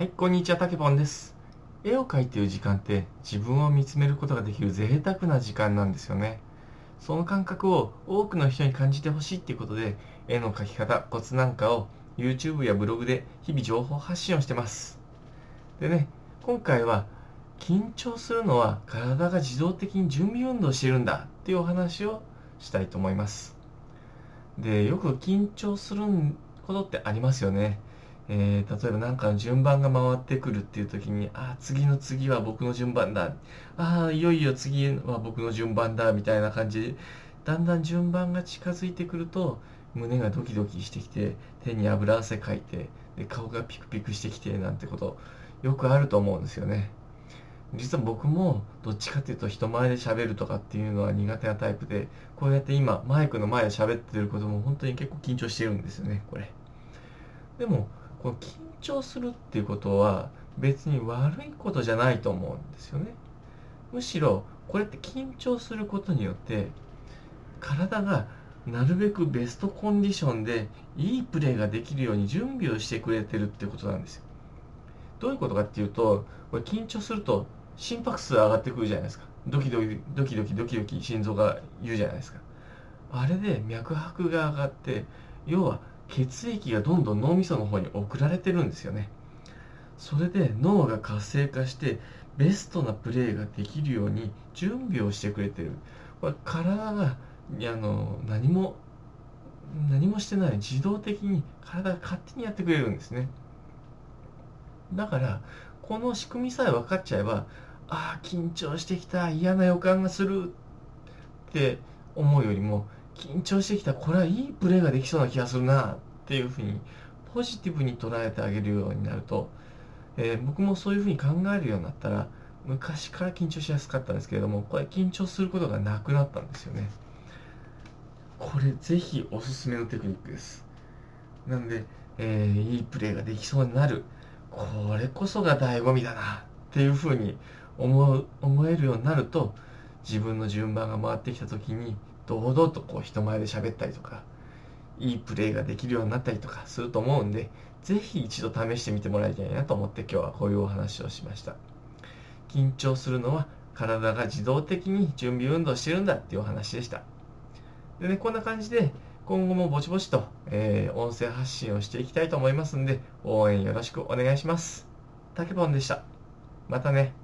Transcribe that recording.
はい、こんにちは、たけぽんです。絵を描いている時間って自分を見つめることができる贅沢な時間なんですよね。その感覚を多くの人に感じてほしいっていうことで、絵の描き方、コツなんかを YouTube やブログで日々情報発信をしてます。でね、今回は緊張するのは体が自動的に準備運動してるんだっていうお話をしたいと思います。で、よく緊張することってありますよね。えー例えば何かの順番が回ってくるっていう時に、ああ、次の次は僕の順番だ。ああ、いよいよ次は僕の順番だ、みたいな感じで、だんだん順番が近づいてくると、胸がドキドキしてきて、手に油汗かいて、で顔がピクピクしてきて、なんてこと、よくあると思うんですよね。実は僕もどっちかっていうと人前で喋るとかっていうのは苦手なタイプで、こうやって今マイクの前で喋ってることも本当に結構緊張してるんですよね、これ。でも、この緊張するっていうことは別に悪いことじゃないと思うんですよね。むしろこれって緊張することによって体がなるべくベストコンディションでいいプレーができるように準備をしてくれてるってことなんですよ。どういうことかっていうと、これ緊張すると心拍数上がってくるじゃないですか。ドキドキドキドキドキドキ心臓が言うじゃないですか。あれで脈拍が上がって、要は血液がどんどん脳みその方に送られてるんですよね。それで脳が活性化してベストなプレーができるように準備をしてくれてる。これ体があの何も何もしてない自動的に体が勝手にやってくれるんですね。だからこの仕組みさえ分かっちゃえばああ緊張してきた嫌な予感がするって思うよりも緊張してきたこれはいいプレーができそうな気がするなっていうふうにポジティブに捉えてあげるようになると、えー僕もそういうふうに考えるようになったら昔から緊張しやすかったんですけれどもこれ緊張することがなくなったんですよね。これぜひおすすめのテクニックです。なので、えーいいプレーができそうになる。これこそが醍醐味だなっていうふうに思う思えるようになると自分の順番が回ってきた時に堂々とこう人前で喋ったりとかいいプレーができるようになったりとかすると思うんでぜひ一度試してみてもらいたいなと思って今日はこういうお話をしました。緊張するのは体が自動的に準備運動してるんだっていうお話でした。でねこんな感じで今後もぼちぼちと、えー音声発信をしていきたいと思いますんで応援よろしくお願いします。たけぽんでした。またね。